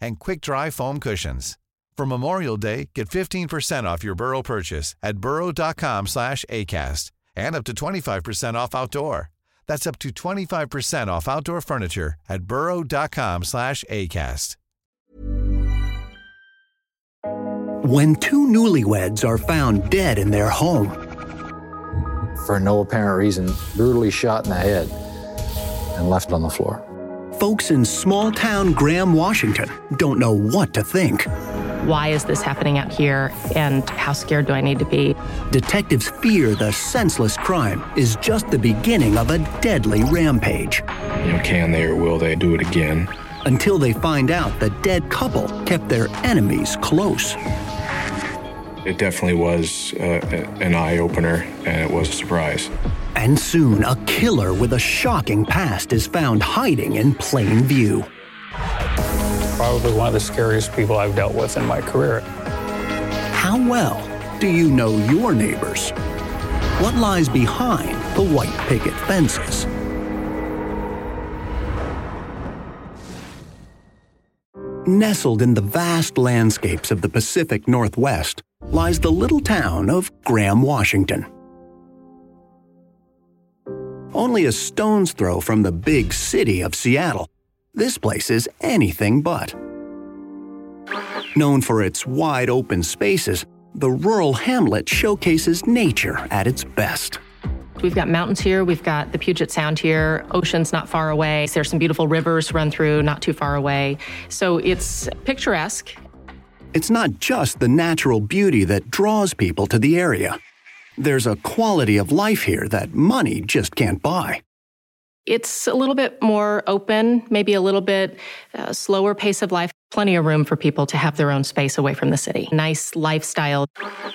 and quick-dry foam cushions. For Memorial Day, get 15% off your Burrow purchase at burrow.com slash ACAST and up to 25% off outdoor. That's up to 25% off outdoor furniture at burrow.com slash ACAST. When two newlyweds are found dead in their home, for no apparent reason, brutally shot in the head and left on the floor. Folks in small town Graham, Washington don't know what to think. Why is this happening out here? And how scared do I need to be? Detectives fear the senseless crime is just the beginning of a deadly rampage You know, can they or will they do it again? until they find out the dead couple kept their enemies close. It definitely was uh, an eye opener, and it was a surprise. And soon, a killer with a shocking past is found hiding in plain view. Probably one of the scariest people I've dealt with in my career. How well do you know your neighbors? What lies behind the white picket fences? Nestled in the vast landscapes of the Pacific Northwest lies the little town of Graham, Washington. Only a stone's throw from the big city of Seattle, this place is anything but. Known for its wide open spaces, the rural hamlet showcases nature at its best. We've got mountains here, we've got the Puget Sound here, ocean's not far away. There's some beautiful rivers run through not too far away. So it's picturesque. It's not just the natural beauty that draws people to the area. There's a quality of life here that money just can't buy. It's a little bit more open, maybe a little bit uh, slower pace of life. Plenty of room for people to have their own space away from the city. Nice lifestyle.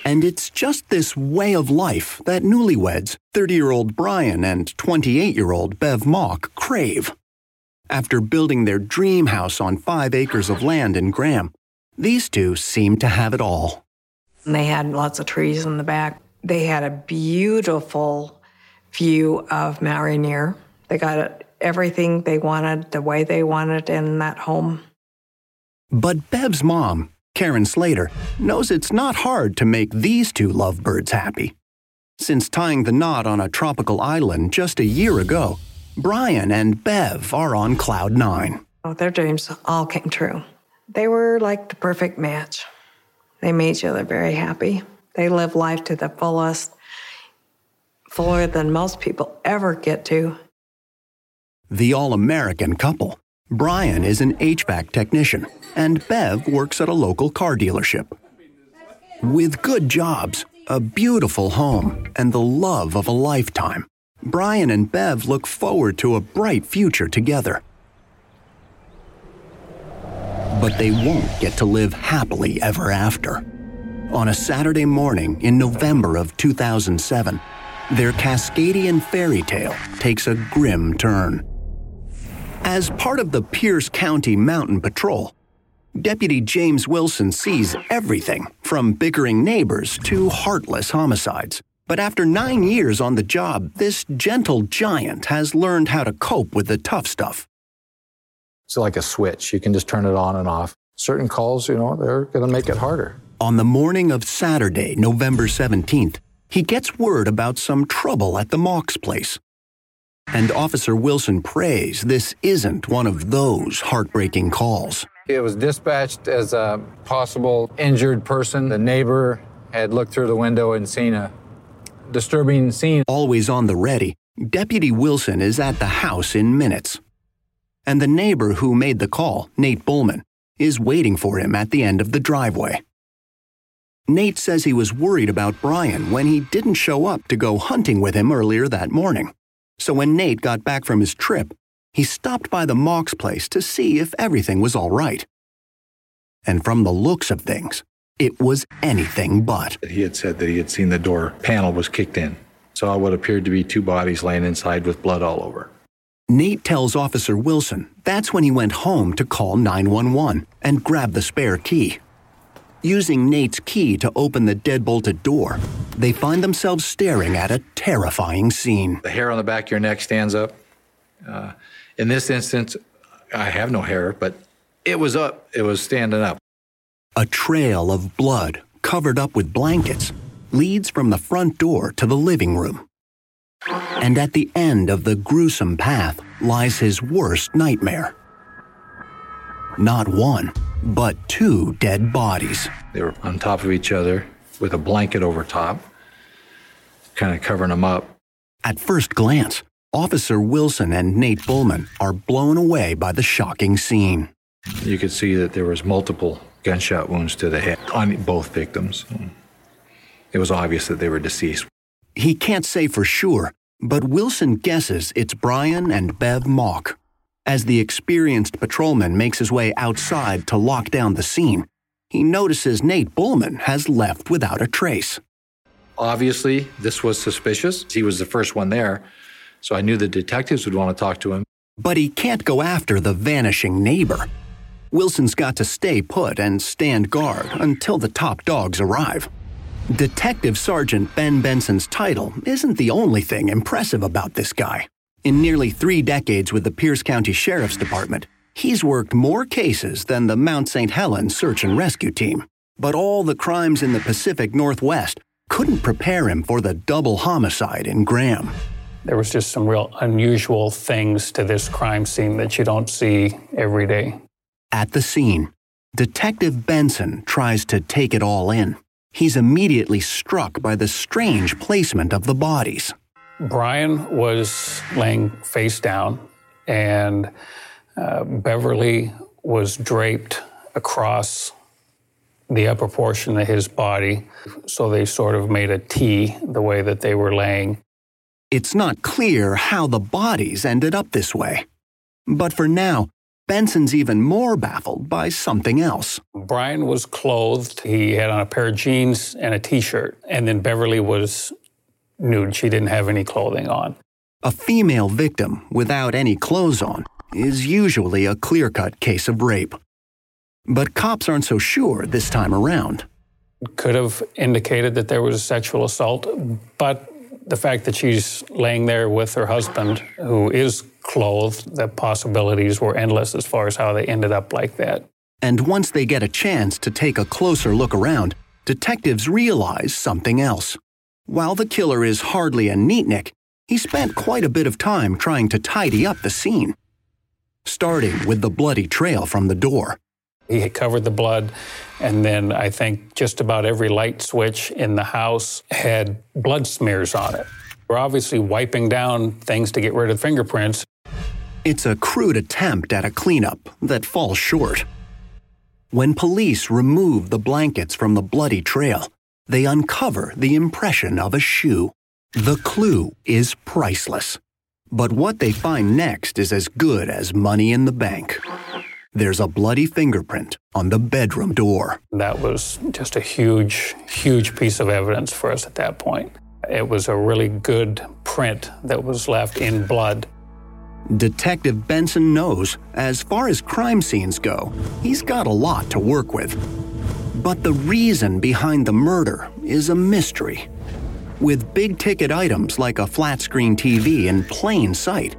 And it's just this way of life that newlyweds, 30 year old Brian and 28 year old Bev Mauck, crave. After building their dream house on five acres of land in Graham, these two seem to have it all. They had lots of trees in the back. They had a beautiful view of Mount Rainier. They got everything they wanted, the way they wanted in that home. But Bev's mom, Karen Slater, knows it's not hard to make these two lovebirds happy. Since tying the knot on a tropical island just a year ago, Brian and Bev are on cloud nine. Oh, their dreams all came true. They were like the perfect match. They made each other very happy. They lived life to the fullest, fuller than most people ever get to. The all American couple. Brian is an HVAC technician, and Bev works at a local car dealership. With good jobs, a beautiful home, and the love of a lifetime, Brian and Bev look forward to a bright future together. But they won't get to live happily ever after. On a Saturday morning in November of 2007, their Cascadian fairy tale takes a grim turn. As part of the Pierce County Mountain Patrol, Deputy James Wilson sees everything from bickering neighbors to heartless homicides. But after nine years on the job, this gentle giant has learned how to cope with the tough stuff. It's like a switch. You can just turn it on and off. Certain calls, you know, they're going to make it harder. On the morning of Saturday, November 17th, he gets word about some trouble at the Mauck's place. And Officer Wilson prays this isn't one of those heartbreaking calls. It was dispatched as a possible injured person. The neighbor had looked through the window and seen a disturbing scene. Always on the ready, Deputy Wilson is at the house in minutes. And the neighbor who made the call, Nate Bullman, is waiting for him at the end of the driveway. Nate says he was worried about Brian when he didn't show up to go hunting with him earlier that morning. So when Nate got back from his trip, he stopped by the Mauck's place to see if everything was all right. And from the looks of things, it was anything but. He had said that he had seen the door panel was kicked in. Saw what appeared to be two bodies laying inside with blood all over. Nate tells Officer Wilson that's when he went home to call 911 and grab the spare key. Using Nate's key to open the deadbolted door, they find themselves staring at a terrifying scene. The hair on the back of your neck stands up. Uh, in this instance, I have no hair, but it was up. It was standing up. A trail of blood, covered up with blankets, leads from the front door to the living room. And at the end of the gruesome path lies his worst nightmare. Not one, but two dead bodies. They were on top of each other with a blanket over top, kind of covering them up. At first glance, Officer Wilson and Nate Bullman are blown away by the shocking scene. You could see that there was multiple gunshot wounds to the head on both victims. It was obvious that they were deceased. He can't say for sure, but Wilson guesses it's Brian and Bev Mauck. As the experienced patrolman makes his way outside to lock down the scene, he notices Nate Bullman has left without a trace. Obviously, this was suspicious. He was the first one there, so I knew the detectives would want to talk to him. But he can't go after the vanishing neighbor. Wilson's got to stay put and stand guard until the top dogs arrive. Detective Sergeant Ben Benson's title isn't the only thing impressive about this guy. In nearly three decades with the Pierce County Sheriff's Department, he's worked more cases than the Mount St. Helens search and rescue team. But all the crimes in the Pacific Northwest couldn't prepare him for the double homicide in Graham. There was just some real unusual things to this crime scene that you don't see every day. At the scene, Detective Benson tries to take it all in. He's immediately struck by the strange placement of the bodies. Brian was laying face down, and uh, Beverly was draped across the upper portion of his body. So they sort of made a T the way that they were laying. It's not clear how the bodies ended up this way. But for now, Benson's even more baffled by something else. Brian was clothed. He had on a pair of jeans and a t shirt. And then Beverly was nude. She didn't have any clothing on. A female victim without any clothes on is usually a clear cut case of rape. But cops aren't so sure this time around. Could have indicated that there was a sexual assault, but the fact that she's laying there with her husband, who is clothed, the possibilities were endless as far as how they ended up like that. And once they get a chance to take a closer look around, detectives realize something else. While the killer is hardly a neatnik, he spent quite a bit of time trying to tidy up the scene. Starting with the bloody trail from the door. He had covered the blood, and then I think just about every light switch in the house had blood smears on it. We're obviously wiping down things to get rid of fingerprints. It's a crude attempt at a cleanup that falls short. When police remove the blankets from the bloody trail, they uncover the impression of a shoe. The clue is priceless. But what they find next is as good as money in the bank. There's a bloody fingerprint on the bedroom door. That was just a huge, huge piece of evidence for us at that point. It was a really good print that was left in blood. Detective Benson knows, as far as crime scenes go, he's got a lot to work with. But the reason behind the murder is a mystery. With big ticket items like a flat screen TV in plain sight,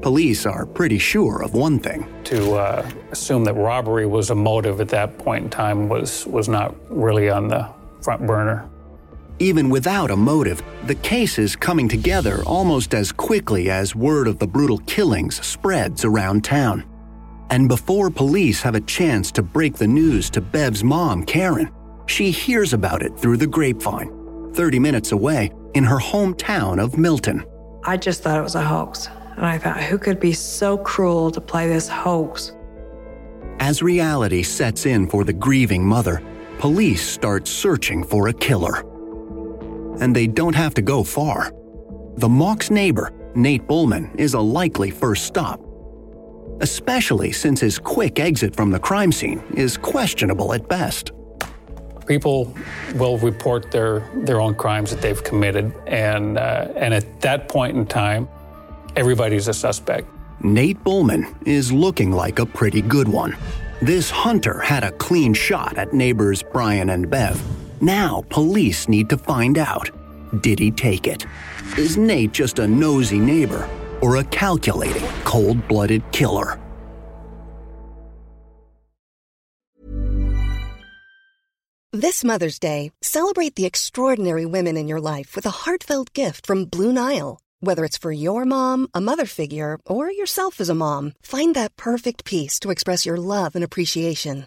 Police are pretty sure of one thing. To uh, assume that robbery was a motive at that point in time was, was not really on the front burner. Even without a motive, the case is coming together almost as quickly as word of the brutal killings spreads around town. And before police have a chance to break the news to Bev's mom, Karen, she hears about it through the grapevine, 30 minutes away in her hometown of Milton. I just thought it was a hoax. And I thought, who could be so cruel to play this hoax? As reality sets in for the grieving mother, police start searching for a killer and they don't have to go far. The Mauck's neighbor, Nate Bullman, is a likely first stop, especially since his quick exit from the crime scene is questionable at best. People will report their, their own crimes that they've committed, and, uh, and at that point in time, everybody's a suspect. Nate Bullman is looking like a pretty good one. This hunter had a clean shot at neighbors Brian and Bev, now, police need to find out did he take it? Is Nate just a nosy neighbor or a calculating, cold blooded killer? This Mother's Day, celebrate the extraordinary women in your life with a heartfelt gift from Blue Nile. Whether it's for your mom, a mother figure, or yourself as a mom, find that perfect piece to express your love and appreciation.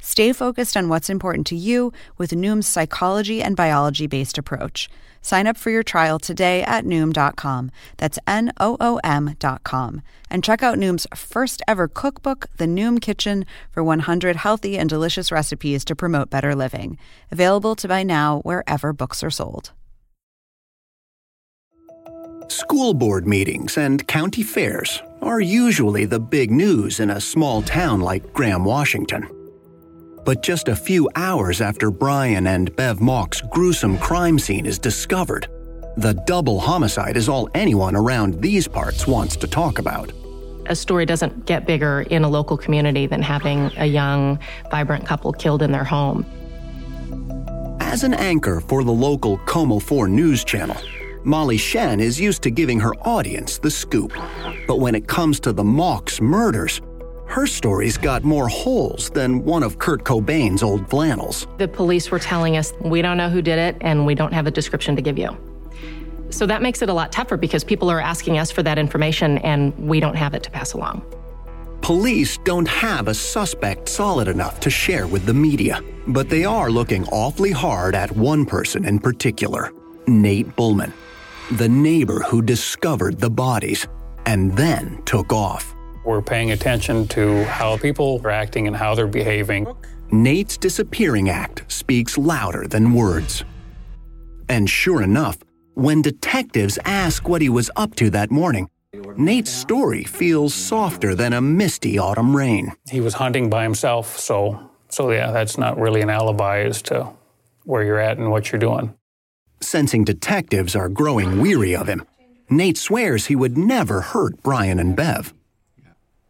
Stay focused on what's important to you with Noom's psychology and biology based approach. Sign up for your trial today at Noom.com. That's N O O M.com. And check out Noom's first ever cookbook, The Noom Kitchen, for 100 healthy and delicious recipes to promote better living. Available to buy now wherever books are sold. School board meetings and county fairs are usually the big news in a small town like Graham, Washington. But just a few hours after Brian and Bev Mauck's gruesome crime scene is discovered, the double homicide is all anyone around these parts wants to talk about. A story doesn't get bigger in a local community than having a young, vibrant couple killed in their home. As an anchor for the local KOMO 4 news channel, Molly Shen is used to giving her audience the scoop. But when it comes to the Mauck's murders, her story's got more holes than one of Kurt Cobain's old flannels. The police were telling us, we don't know who did it and we don't have a description to give you. So that makes it a lot tougher because people are asking us for that information and we don't have it to pass along. Police don't have a suspect solid enough to share with the media, but they are looking awfully hard at one person in particular Nate Bullman, the neighbor who discovered the bodies and then took off. We're paying attention to how people are acting and how they're behaving. Nate's disappearing act speaks louder than words. And sure enough, when detectives ask what he was up to that morning, Nate's story feels softer than a misty autumn rain. He was hunting by himself, so so yeah, that's not really an alibi as to where you're at and what you're doing. Sensing detectives are growing weary of him, Nate swears he would never hurt Brian and Bev.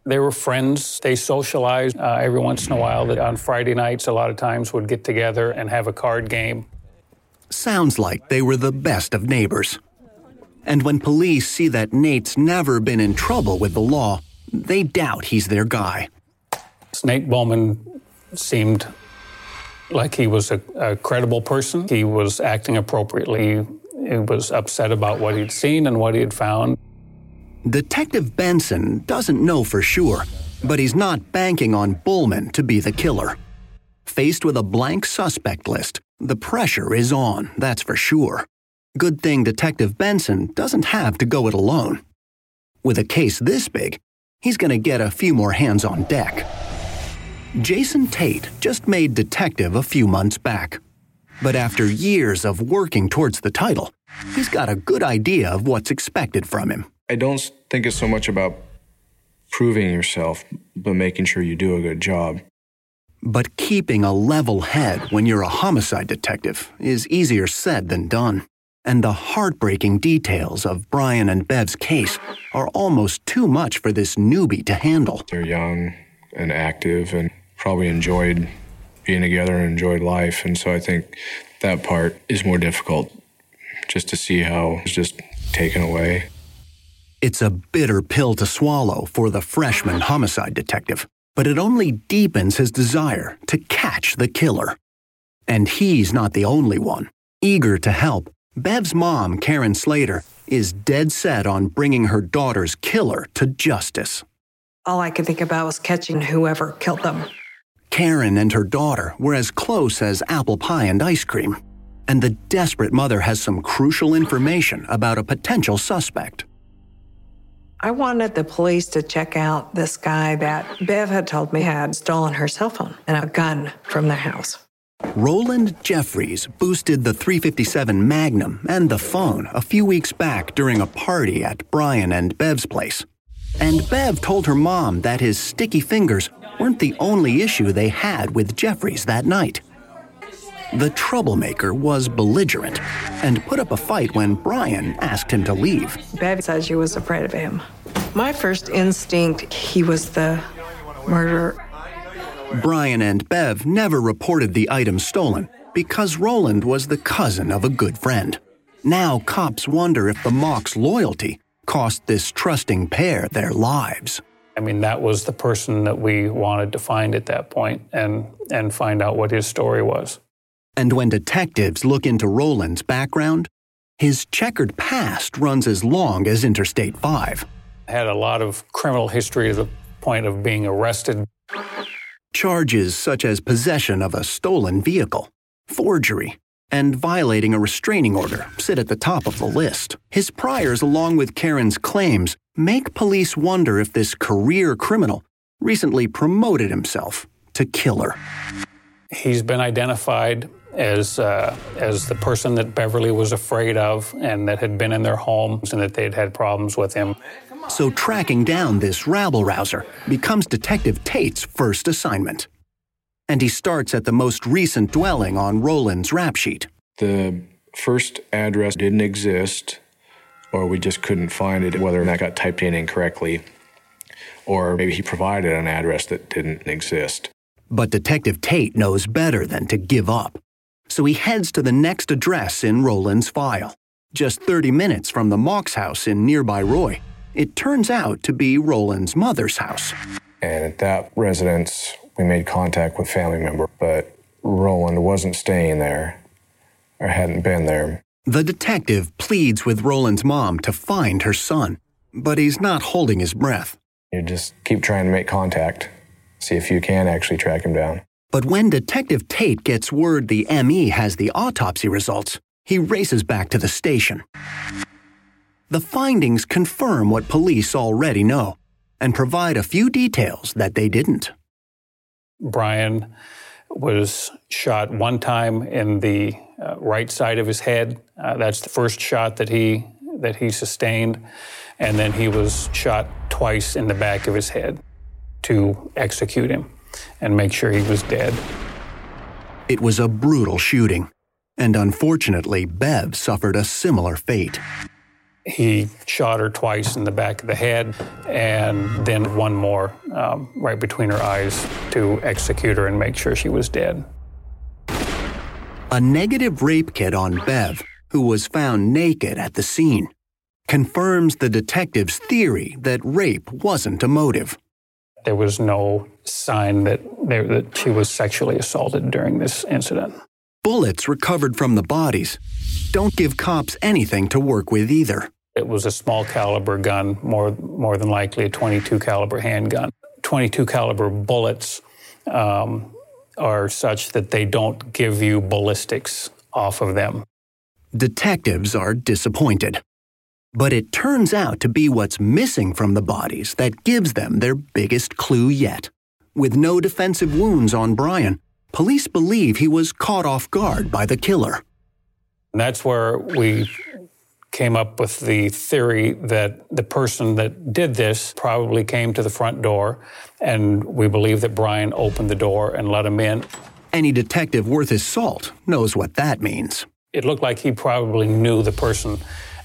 They were friends. They socialized uh, every once in a while. On Friday nights, a lot of times would get together and have a card game. Sounds like they were the best of neighbors. And when police see that Nate's never been in trouble with the law, they doubt he's their guy. Nate Bowman seemed like he was a, a, credible person. He was acting appropriately. He was upset about what he'd seen and what he had found. Detective Benson doesn't know for sure, but he's not banking on Bullman to be the killer. Faced with a blank suspect list, the pressure is on, that's for sure. Good thing Detective Benson doesn't have to go it alone. With a case this big, he's going to get a few more hands on deck. Jason Tate just made detective a few months back. But after years of working towards the title, he's got a good idea of what's expected from him. I don't think it's so much about proving yourself, but making sure you do a good job. But keeping a level head when you're a homicide detective is easier said than done. And the heartbreaking details of Brian and Bev's case are almost too much for this newbie to handle. They're young and active and probably enjoyed being together and enjoyed life. And so I think that part is more difficult just to see how it's just taken away. It's a bitter pill to swallow for the freshman homicide detective, but it only deepens his desire to catch the killer. And he's not the only one. Eager to help, Bev's mom, Karen Slater, is dead set on bringing her daughter's killer to justice. All I could think about was catching whoever killed them. Karen and her daughter were as close as apple pie and ice cream, and the desperate mother has some crucial information about a potential suspect. I wanted the police to check out this guy that Bev had told me had stolen her cell phone and a gun from the house. Roland Jeffries boosted the 357 Magnum and the phone a few weeks back during a party at Brian and Bev's place. And Bev told her mom that his sticky fingers weren't the only issue they had with Jeffries that night. The troublemaker was belligerent and put up a fight when Brian asked him to leave. Bev said she was afraid of him. My first instinct, he was the murderer. Brian and Bev never reported the item stolen because Roland was the cousin of a good friend. Now cops wonder if the Mauck's loyalty cost this trusting pair their lives. I mean, that was the person that we wanted to find at that point and, and find out what his story was. And when detectives look into Roland's background, his checkered past runs as long as Interstate 5. Had a lot of criminal history to the point of being arrested. Charges such as possession of a stolen vehicle, forgery, and violating a restraining order sit at the top of the list. His priors, along with Karen's claims, make police wonder if this career criminal recently promoted himself to killer. He's been identified as uh, as the person that Beverly was afraid of and that had been in their homes and that they'd had problems with him. So tracking down this rabble rouser becomes Detective Tate's first assignment. And he starts at the most recent dwelling on Roland's rap sheet. The first address didn't exist, or we just couldn't find it, whether that got typed in incorrectly, or maybe he provided an address that didn't exist. But Detective Tate knows better than to give up so he heads to the next address in Roland's file. Just 30 minutes from the Mauck's house in nearby Roy, it turns out to be Roland's mother's house. And at that residence, we made contact with family member, but Roland wasn't staying there or hadn't been there. The detective pleads with Roland's mom to find her son, but he's not holding his breath. You just keep trying to make contact, see if you can actually track him down. But when Detective Tate gets word the ME has the autopsy results, he races back to the station. The findings confirm what police already know and provide a few details that they didn't. Brian was shot one time in the uh, right side of his head. Uh, that's the first shot that he that he sustained, and then he was shot twice in the back of his head to execute him and make sure he was dead. It was a brutal shooting, and unfortunately, Bev suffered a similar fate. He shot her twice in the back of the head and then one more um, right between her eyes to execute her and make sure she was dead. A negative rape kit on Bev, who was found naked at the scene, confirms the detective's theory that rape wasn't a motive. There was no sign that, there, that she was sexually assaulted during this incident. Bullets recovered from the bodies don't give cops anything to work with either. It was a small caliber gun, more more than likely a 22 caliber handgun. 22 caliber bullets um, are such that they don't give you ballistics off of them. Detectives are disappointed. But it turns out to be what's missing from the bodies that gives them their biggest clue yet. With no defensive wounds on Brian, police believe he was caught off guard by the killer. And that's where we came up with the theory that the person that did this probably came to the front door, and we believe that Brian opened the door and let him in. Any detective worth his salt knows what that means. It looked like he probably knew the person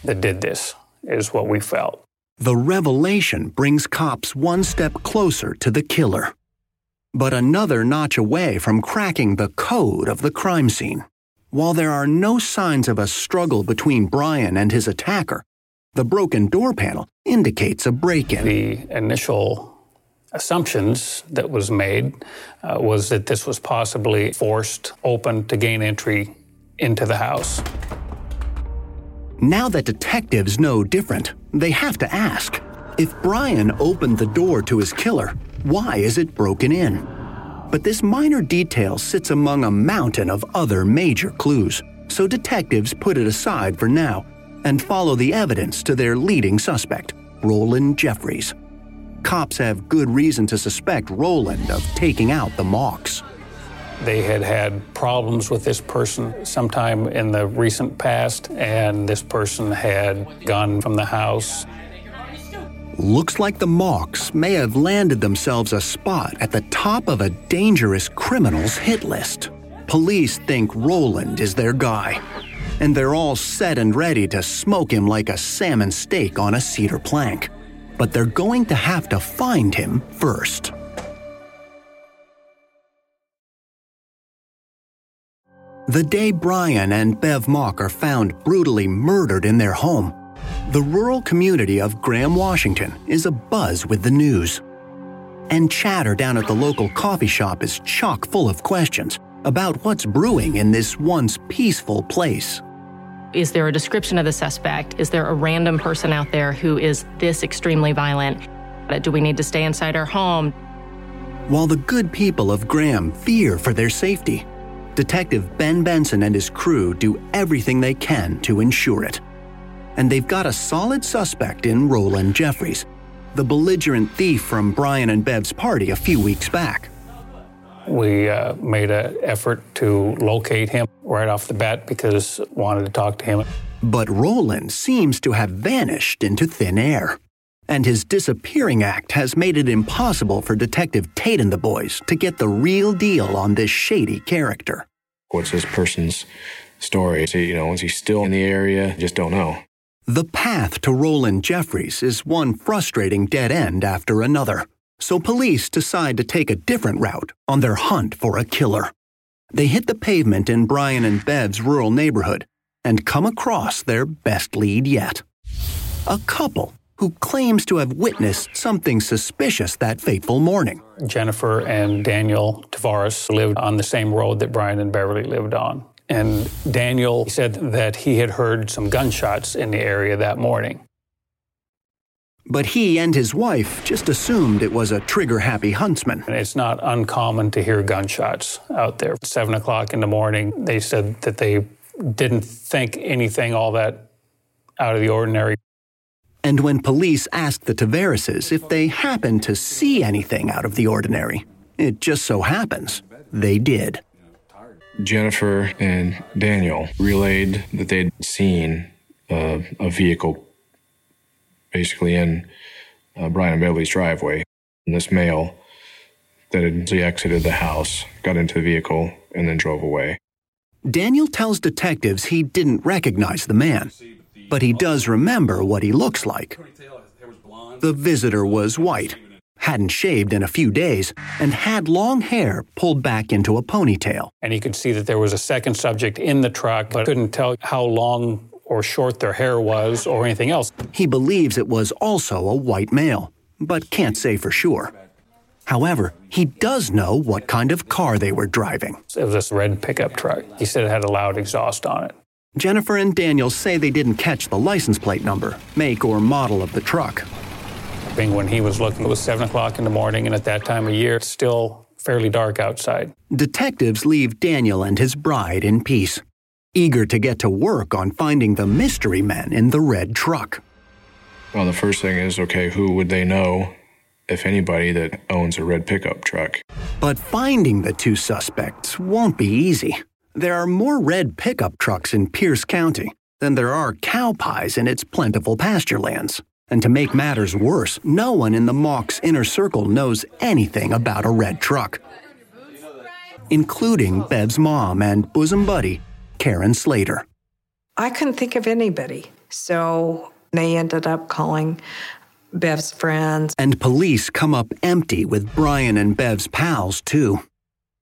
that did this, is what we felt. The revelation brings cops one step closer to the killer, but another notch away from cracking the code of the crime scene. While there are no signs of a struggle between Brian and his attacker, the broken door panel indicates a break in. The initial assumptions that was made uh, was that this was possibly forced open to gain entry into the house. Now that detectives know different, they have to ask if Brian opened the door to his killer, why is it broken in? But this minor detail sits among a mountain of other major clues, so detectives put it aside for now and follow the evidence to their leading suspect, Roland Jeffries. Cops have good reason to suspect Roland of taking out the Maucks. They had had problems with this person sometime in the recent past, and this person had gone from the house Looks like the Maucks may have landed themselves a spot at the top of a dangerous criminal's hit list. Police think Roland is their guy, and they're all set and ready to smoke him like a salmon steak on a cedar plank. But they're going to have to find him first. The day Brian and Bev Mauck are found brutally murdered in their home, the rural community of Graham, Washington is abuzz with the news. And chatter down at the local coffee shop is chock full of questions about what's brewing in this once peaceful place. Is there a description of the suspect? Is there a random person out there who is this extremely violent? Do we need to stay inside our home? While the good people of Graham fear for their safety, Detective Ben Benson and his crew do everything they can to ensure it and they've got a solid suspect in Roland Jeffries, the belligerent thief from Brian and Bev's party a few weeks back. We uh, made an effort to locate him right off the bat because wanted to talk to him. But Roland seems to have vanished into thin air. And his disappearing act has made it impossible for Detective Tate and the boys to get the real deal on this shady character. What's this person's story? Is he, you know, is he still in the area? Just don't know. The path to Roland Jeffries is one frustrating dead end after another, so police decide to take a different route on their hunt for a killer. They hit the pavement in Brian and Bev's rural neighborhood and come across their best lead yet. A couple who claims to have witnessed something suspicious that fateful morning. Jennifer and Daniel Tavares lived on the same road that Brian and Beverly lived on. And Daniel said that he had heard some gunshots in the area that morning. But he and his wife just assumed it was a trigger happy huntsman. And it's not uncommon to hear gunshots out there. Seven o'clock in the morning, they said that they didn't think anything all that out of the ordinary. And when police asked the Tavareses if they happened to see anything out of the ordinary, it just so happens they did. Jennifer and Daniel relayed that they'd seen uh, a vehicle basically in uh, Brian and Beverly's driveway. And this male that had exited the house got into the vehicle and then drove away. Daniel tells detectives he didn't recognize the man, but he does remember what he looks like. The visitor was white, hadn't shaved in a few days, and had long hair pulled back into a ponytail. And he could see that there was a second subject in the truck, but couldn't tell how long or short their hair was or anything else. He believes it was also a white male, but can't say for sure. However, he does know what kind of car they were driving. It was this red pickup truck. He said it had a loud exhaust on it. Jennifer and Daniel say they didn't catch the license plate number, make, or model of the truck. I think when he was looking, it was 7 o'clock in the morning, and at that time of year, it's still fairly dark outside. Detectives leave Daniel and his bride in peace, eager to get to work on finding the mystery men in the red truck. Well, the first thing is okay, who would they know, if anybody, that owns a red pickup truck? But finding the two suspects won't be easy. There are more red pickup trucks in Pierce County than there are cow pies in its plentiful pasture lands. And to make matters worse, no one in the Mauck's inner circle knows anything about a red truck, including Bev's mom and bosom buddy, Karen Slater. I couldn't think of anybody. So they ended up calling Bev's friends. And police come up empty with Brian and Bev's pals, too.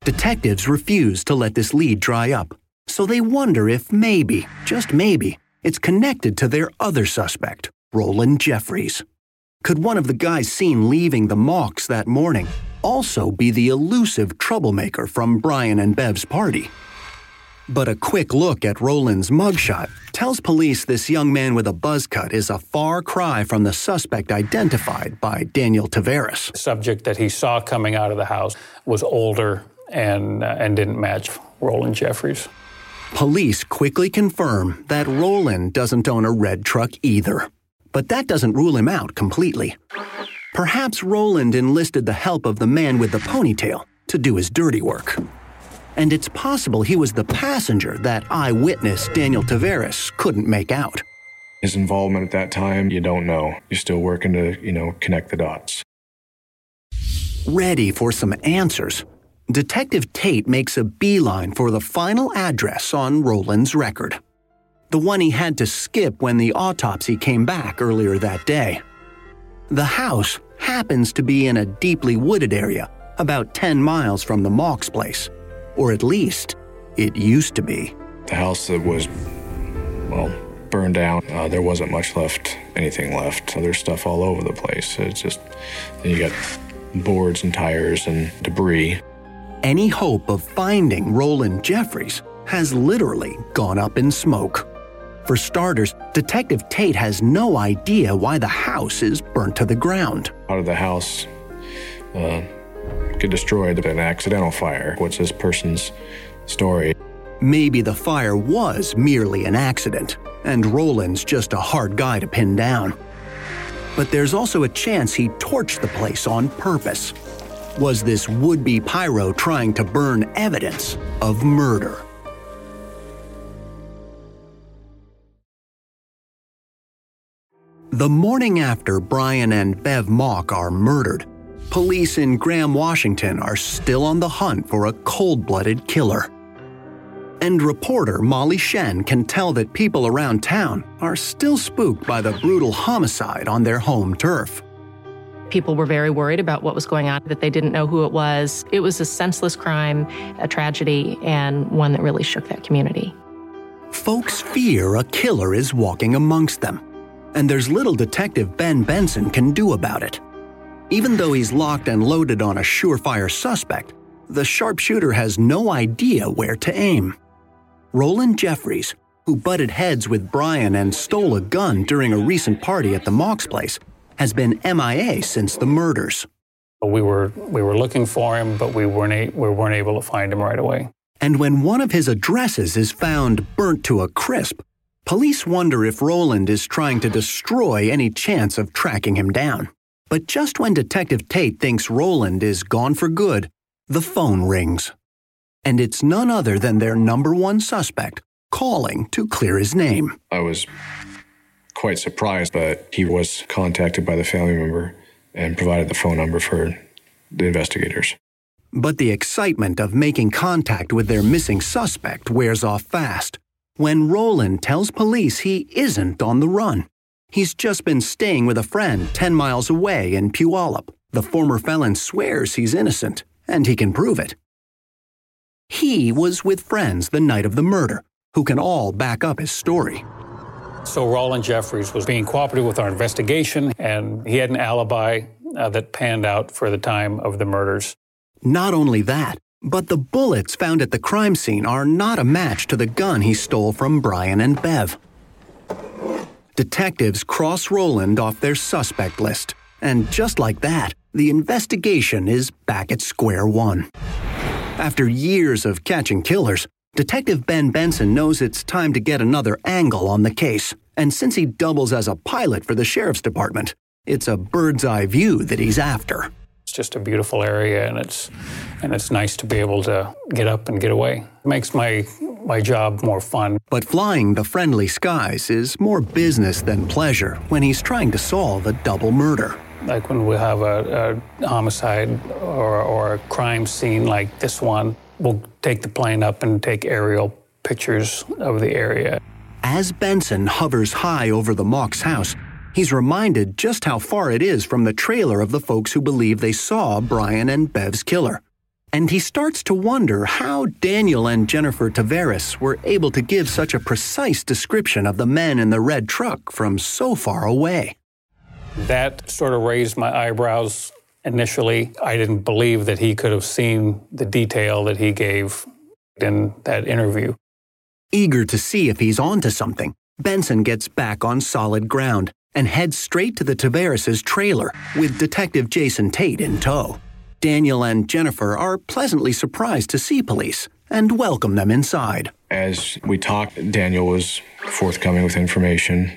Detectives refuse to let this lead dry up, so they wonder if maybe, just maybe, it's connected to their other suspect, Roland Jeffries. Could one of the guys seen leaving the Maucks that morning also be the elusive troublemaker from Brian and Bev's party? But a quick look at Roland's mugshot tells police this young man with a buzz cut is a far cry from the suspect identified by Daniel Tavares. The subject that he saw coming out of the house was older and, uh, and didn't match Roland Jeffries. Police quickly confirm that Roland doesn't own a red truck either. But that doesn't rule him out completely. Perhaps Roland enlisted the help of the man with the ponytail to do his dirty work. And it's possible he was the passenger that eyewitness Daniel Tavares couldn't make out. His involvement at that time, you don't know. You're still working to, you know, connect the dots. Ready for some answers, Detective Tate makes a beeline for the final address on Roland's record. The one he had to skip when the autopsy came back earlier that day. The house happens to be in a deeply wooded area, about 10 miles from the Mauck's place. Or at least, it used to be. The house that was, well, burned down, uh, there wasn't much left, anything left. There's stuff all over the place. It's just, you got boards and tires and debris. Any hope of finding Roland Jeffries has literally gone up in smoke. For starters, Detective Tate has no idea why the house is burnt to the ground. How did the house uh, get destroyed in an accidental fire? What's this person's story? Maybe the fire was merely an accident, and Roland's just a hard guy to pin down. But there's also a chance he torched the place on purpose. Was this would be pyro trying to burn evidence of murder? The morning after Brian and Bev Mauck are murdered, police in Graham, Washington are still on the hunt for a cold blooded killer. And reporter Molly Shen can tell that people around town are still spooked by the brutal homicide on their home turf. People were very worried about what was going on, that they didn't know who it was. It was a senseless crime, a tragedy, and one that really shook that community. Folks fear a killer is walking amongst them, and there's little Detective Ben Benson can do about it. Even though he's locked and loaded on a surefire suspect, the sharpshooter has no idea where to aim. Roland Jeffries, who butted heads with Brian and stole a gun during a recent party at the Mauck's place, has been MIA since the murders. We were, we were looking for him, but we weren't, a, we weren't able to find him right away. And when one of his addresses is found burnt to a crisp, police wonder if Roland is trying to destroy any chance of tracking him down. But just when Detective Tate thinks Roland is gone for good, the phone rings. And it's none other than their number one suspect calling to clear his name. I was quite surprised, but he was contacted by the family member and provided the phone number for the investigators. But the excitement of making contact with their missing suspect wears off fast when Roland tells police he isn't on the run. He's just been staying with a friend 10 miles away in Puyallup. The former felon swears he's innocent, and he can prove it. He was with friends the night of the murder, who can all back up his story. So Roland Jeffries was being cooperative with our investigation, and he had an alibi uh, that panned out for the time of the murders. Not only that, but the bullets found at the crime scene are not a match to the gun he stole from Brian and Bev. Detectives cross Roland off their suspect list, and just like that, the investigation is back at square one. After years of catching killers, Detective Ben Benson knows it's time to get another angle on the case, and since he doubles as a pilot for the sheriff's department, it's a bird's eye view that he's after. It's just a beautiful area, and it's and it's nice to be able to get up and get away. It makes my my job more fun. But flying the friendly skies is more business than pleasure when he's trying to solve a double murder. Like when we have a, a homicide or, or a crime scene like this one, we'll take the plane up and take aerial pictures of the area. As Benson hovers high over the Mauck's house, he's reminded just how far it is from the trailer of the folks who believe they saw Brian and Bev's killer. And he starts to wonder how Daniel and Jennifer Tavares were able to give such a precise description of the men in the red truck from so far away. That sort of raised my eyebrows initially. I didn't believe that he could have seen the detail that he gave in that interview. Eager to see if he's onto something, Benson gets back on solid ground and heads straight to the Tavares' trailer with Detective Jason Tate in tow. Daniel and Jennifer are pleasantly surprised to see police and welcome them inside. As we talked, Daniel was forthcoming with information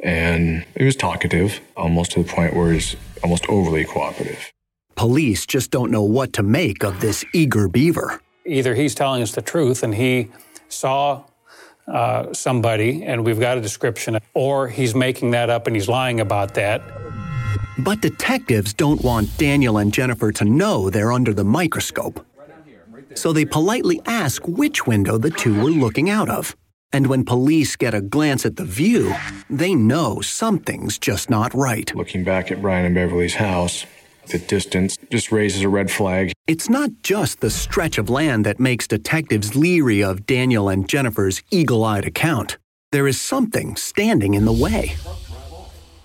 and he was talkative, almost to the point where he's almost overly cooperative. Police just don't know what to make of this eager beaver. Either he's telling us the truth and he saw uh, somebody and we've got a description, or he's making that up and he's lying about that. But detectives don't want Daniel and Jennifer to know they're under the microscope. So they politely ask which window the two were looking out of. And when police get a glance at the view, they know something's just not right. Looking back at Brian and Beverly's house, the distance just raises a red flag. It's not just the stretch of land that makes detectives leery of Daniel and Jennifer's eagle eyed account. There is something standing in the way.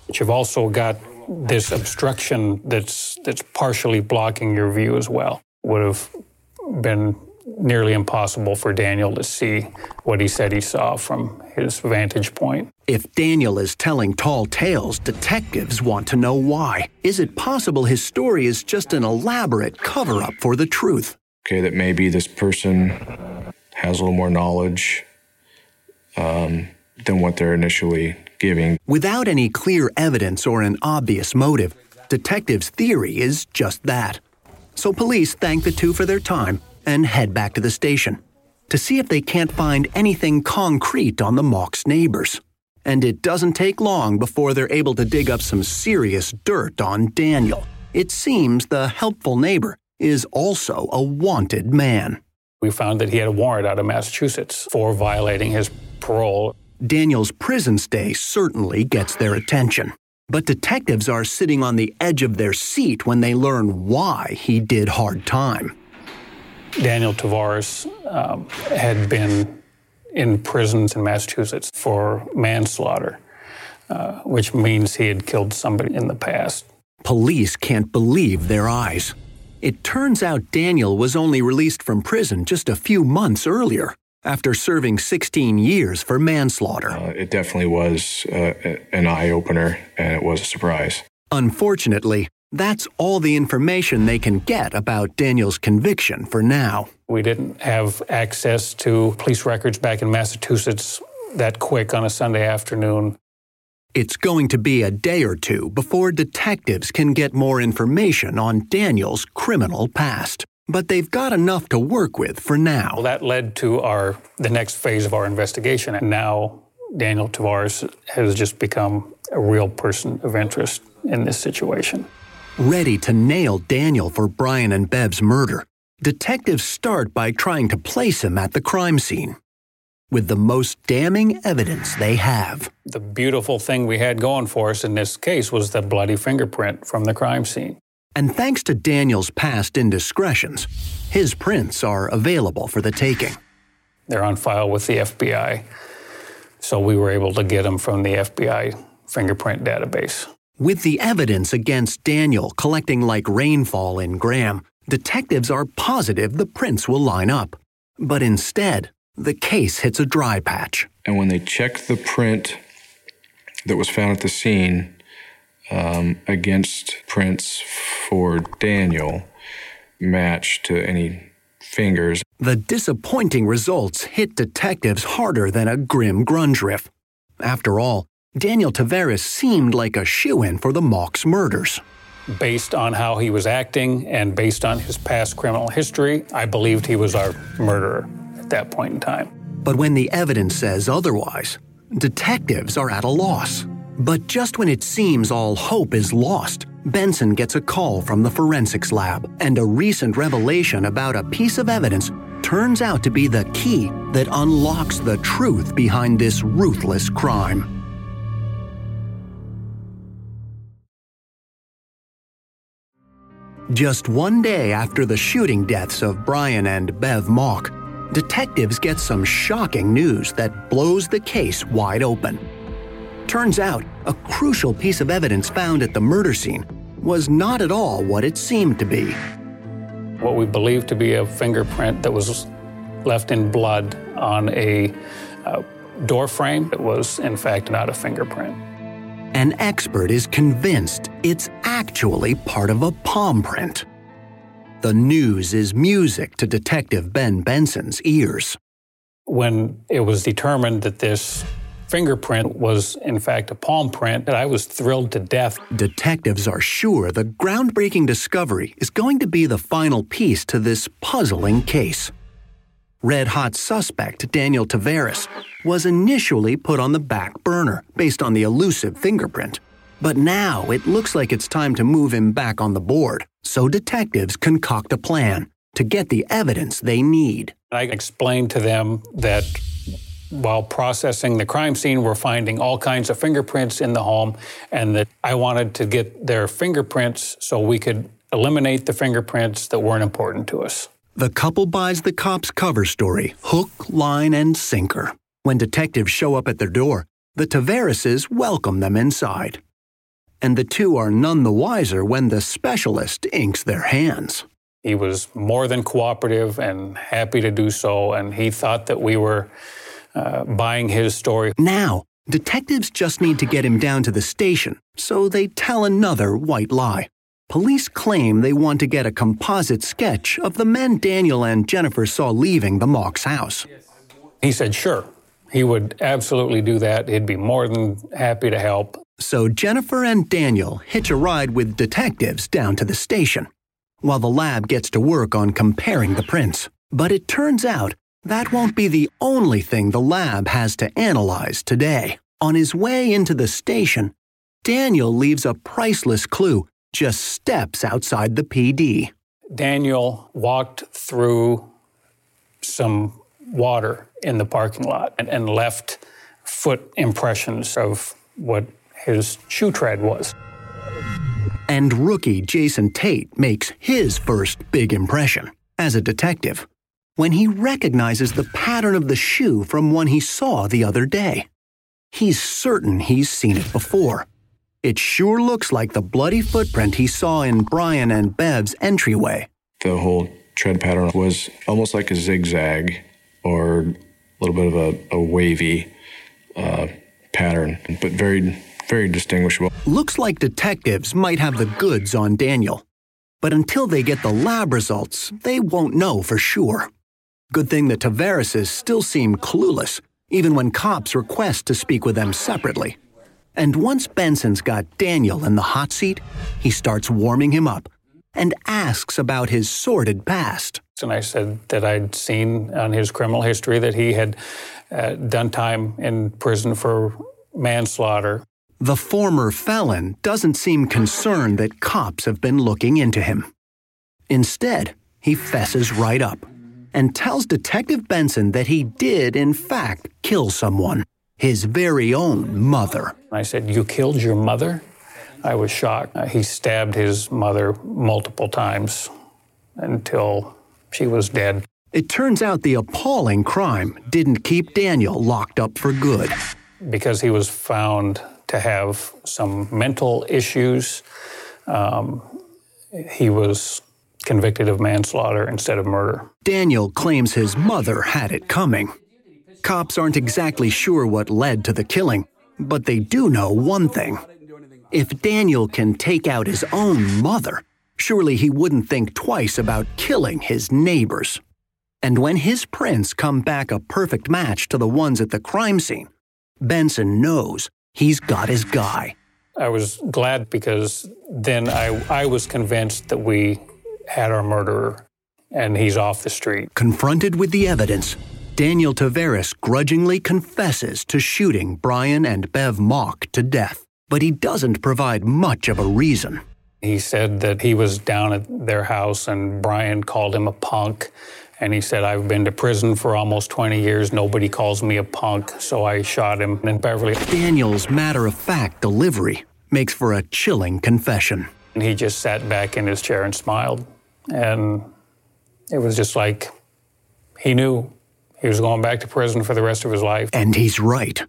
But you've also got this obstruction that's that's partially blocking your view as well. Would have been nearly impossible for Daniel to see what he said he saw from his vantage point. If Daniel is telling tall tales, detectives want to know why. Is it possible his story is just an elaborate cover up for the truth? Okay, that maybe this person has a little more knowledge um, than what they're initially giving. Without any clear evidence or an obvious motive, detectives' theory is just that. So police thank the two for their time and head back to the station to see if they can't find anything concrete on the Mauck's neighbors. And it doesn't take long before they're able to dig up some serious dirt on Daniel. It seems the helpful neighbor is also a wanted man. We found that he had a warrant out of Massachusetts for violating his parole. Daniel's prison stay certainly gets their attention. But detectives are sitting on the edge of their seat when they learn why he did hard time. Daniel Tavares um, had been in prisons in Massachusetts for manslaughter, uh, which means he had killed somebody in the past. Police can't believe their eyes. It turns out Daniel was only released from prison just a few months earlier after serving 16 years for manslaughter. Uh, it definitely was uh, an eye opener and it was a surprise. Unfortunately, that's all the information they can get about Daniel's conviction for now. We didn't have access to police records back in Massachusetts that quick on a Sunday afternoon. It's going to be a day or two before detectives can get more information on Daniel's criminal past. But they've got enough to work with for now. Well, that led to our the next phase of our investigation. And now Daniel Tavares has just become a real person of interest in this situation. Ready to nail Daniel for Brian and Bev's murder, detectives start by trying to place him at the crime scene with the most damning evidence they have. The beautiful thing we had going for us in this case was the bloody fingerprint from the crime scene. And thanks to Daniel's past indiscretions, his prints are available for the taking. They're on file with the FBI, so we were able to get them from the FBI fingerprint database. With the evidence against Daniel collecting like rainfall in Graham, detectives are positive the prints will line up. But instead, the case hits a dry patch. And when they check the print that was found at the scene um, against prints for Daniel, matched to any fingers. The disappointing results hit detectives harder than a grim grunge riff. After all, Daniel Tavares seemed like a shoe in for the Maucks murders. Based on how he was acting and based on his past criminal history, I believed he was our murderer at that point in time. But when the evidence says otherwise, detectives are at a loss. But just when it seems all hope is lost, Benson gets a call from the forensics lab, and a recent revelation about a piece of evidence turns out to be the key that unlocks the truth behind this ruthless crime. Just one day after the shooting deaths of Brian and Bev Mauck, detectives get some shocking news that blows the case wide open. Turns out, a crucial piece of evidence found at the murder scene was not at all what it seemed to be. What we believe to be a fingerprint that was left in blood on a uh, door frame. It was, in fact, not a fingerprint. An expert is convinced it's actually part of a palm print. The news is music to Detective Ben Benson's ears. When it was determined that this fingerprint was, in fact, a palm print, I was thrilled to death. Detectives are sure the groundbreaking discovery is going to be the final piece to this puzzling case. Red hot suspect Daniel Tavares was initially put on the back burner based on the elusive fingerprint. But now it looks like it's time to move him back on the board, so detectives concoct a plan to get the evidence they need. I explained to them that while processing the crime scene, we're finding all kinds of fingerprints in the home, and that I wanted to get their fingerprints so we could eliminate the fingerprints that weren't important to us. The couple buys the cop's cover story hook, line, and sinker. When detectives show up at their door, the Tavareses welcome them inside and the two are none the wiser when the specialist inks their hands. He was more than cooperative and happy to do so, and he thought that we were uh, buying his story. Now, detectives just need to get him down to the station, so they tell another white lie. Police claim they want to get a composite sketch of the men Daniel and Jennifer saw leaving the Maucks house. He said, sure. He would absolutely do that. He'd be more than happy to help. So Jennifer and Daniel hitch a ride with detectives down to the station, while the lab gets to work on comparing the prints. But it turns out that won't be the only thing the lab has to analyze today. On his way into the station, Daniel leaves a priceless clue just steps outside the PD. Daniel walked through some water in the parking lot and, and left foot impressions of what his shoe tread was. And rookie Jason Tate makes his first big impression as a detective when he recognizes the pattern of the shoe from one he saw the other day. He's certain he's seen it before. It sure looks like the bloody footprint he saw in Brian and Bev's entryway. The whole tread pattern was almost like a zigzag or a little bit of a, a wavy uh, pattern, but very very distinguishable. Looks like detectives might have the goods on Daniel. But until they get the lab results, they won't know for sure. Good thing the Tavareses still seem clueless, even when cops request to speak with them separately. And once Benson's got Daniel in the hot seat, he starts warming him up and asks about his sordid past. And I said that I'd seen on his criminal history that he had uh, done time in prison for manslaughter. The former felon doesn't seem concerned that cops have been looking into him. Instead, he fesses right up and tells Detective Benson that he did, in fact, kill someone, his very own mother. I said, You killed your mother? I was shocked. Uh, he stabbed his mother multiple times until she was dead. It turns out the appalling crime didn't keep Daniel locked up for good. Because he was found to have some mental issues, um, he was convicted of manslaughter instead of murder. Daniel claims his mother had it coming. Cops aren't exactly sure what led to the killing, but they do know one thing. If Daniel can take out his own mother, surely he wouldn't think twice about killing his neighbors. And when his prints come back a perfect match to the ones at the crime scene, Benson knows he's got his guy. I was glad because then I, I was convinced that we had our murderer and he's off the street. Confronted with the evidence, Daniel Tavares grudgingly confesses to shooting Brian and Bev Mauck to death, but he doesn't provide much of a reason. He said that he was down at their house and Brian called him a punk. And he said, I've been to prison for almost 20 years. Nobody calls me a punk, so I shot him in Beverly. Daniel's matter of fact delivery makes for a chilling confession. And he just sat back in his chair and smiled. And it was just like he knew he was going back to prison for the rest of his life. And he's right.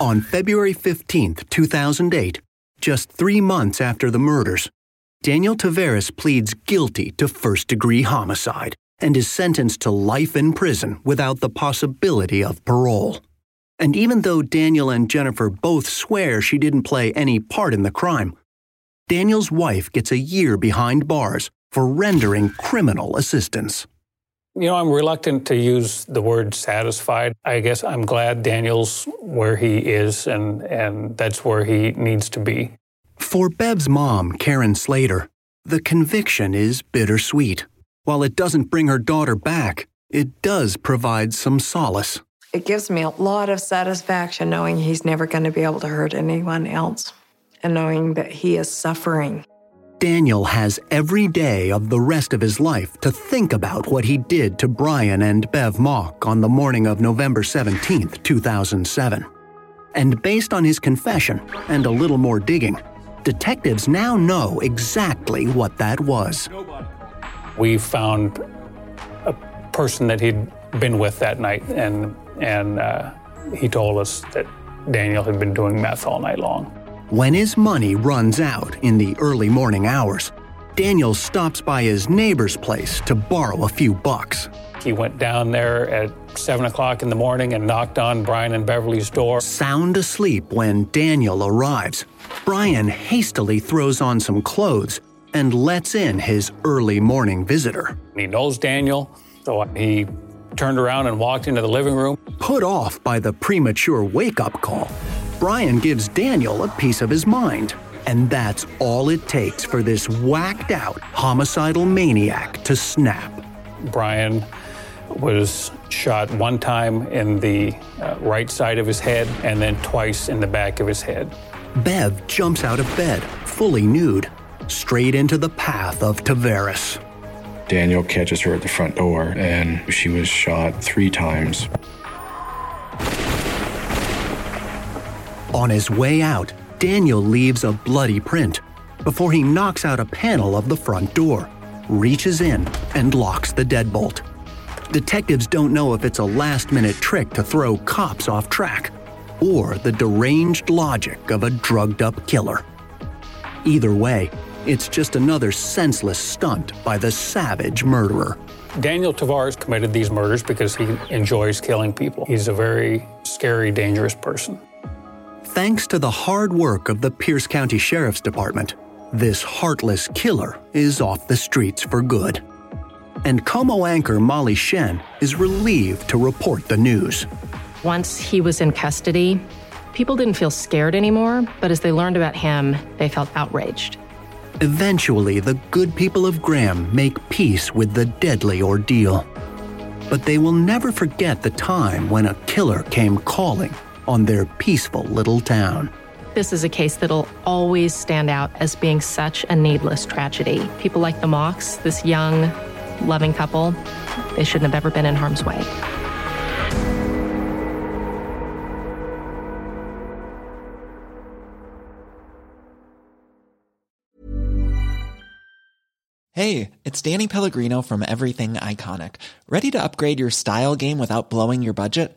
On February 15th, 2008, just three months after the murders, Daniel Tavares pleads guilty to first degree homicide and is sentenced to life in prison without the possibility of parole. And even though Daniel and Jennifer both swear she didn't play any part in the crime, Daniel's wife gets a year behind bars for rendering criminal assistance. You know, I'm reluctant to use the word satisfied. I guess I'm glad Daniel's where he is, and, and that's where he needs to be. For Bev's mom, Karen Slater, the conviction is bittersweet. While it doesn't bring her daughter back, it does provide some solace. It gives me a lot of satisfaction knowing he's never going to be able to hurt anyone else and knowing that he is suffering. Daniel has every day of the rest of his life to think about what he did to Brian and Bev Mauck on the morning of November 17, 2007. And based on his confession and a little more digging, detectives now know exactly what that was. We found a person that he'd been with that night, and, and uh, he told us that Daniel had been doing meth all night long. When his money runs out in the early morning hours, Daniel stops by his neighbor's place to borrow a few bucks. He went down there at 7 o'clock in the morning and knocked on Brian and Beverly's door. Sound asleep when Daniel arrives, Brian hastily throws on some clothes and lets in his early morning visitor. He knows Daniel, so he turned around and walked into the living room. Put off by the premature wake up call, Brian gives Daniel a piece of his mind. And that's all it takes for this whacked out homicidal maniac to snap. Brian was shot one time in the uh, right side of his head and then twice in the back of his head. Bev jumps out of bed, fully nude, straight into the path of Tavares. Daniel catches her at the front door, and she was shot three times. On his way out, Daniel leaves a bloody print before he knocks out a panel of the front door, reaches in, and locks the deadbolt. Detectives don't know if it's a last minute trick to throw cops off track or the deranged logic of a drugged up killer. Either way, it's just another senseless stunt by the savage murderer. Daniel Tavares committed these murders because he enjoys killing people. He's a very scary, dangerous person. Thanks to the hard work of the Pierce County Sheriff's Department, this heartless killer is off the streets for good. And KOMO anchor Molly Shen is relieved to report the news. Once he was in custody, people didn't feel scared anymore, but as they learned about him, they felt outraged. Eventually, the good people of Graham make peace with the deadly ordeal. But they will never forget the time when a killer came calling on their peaceful little town. This is a case that'll always stand out as being such a needless tragedy. People like the Maucks, this young, loving couple, they shouldn't have ever been in harm's way. Hey, it's Danny Pellegrino from Everything Iconic. Ready to upgrade your style game without blowing your budget?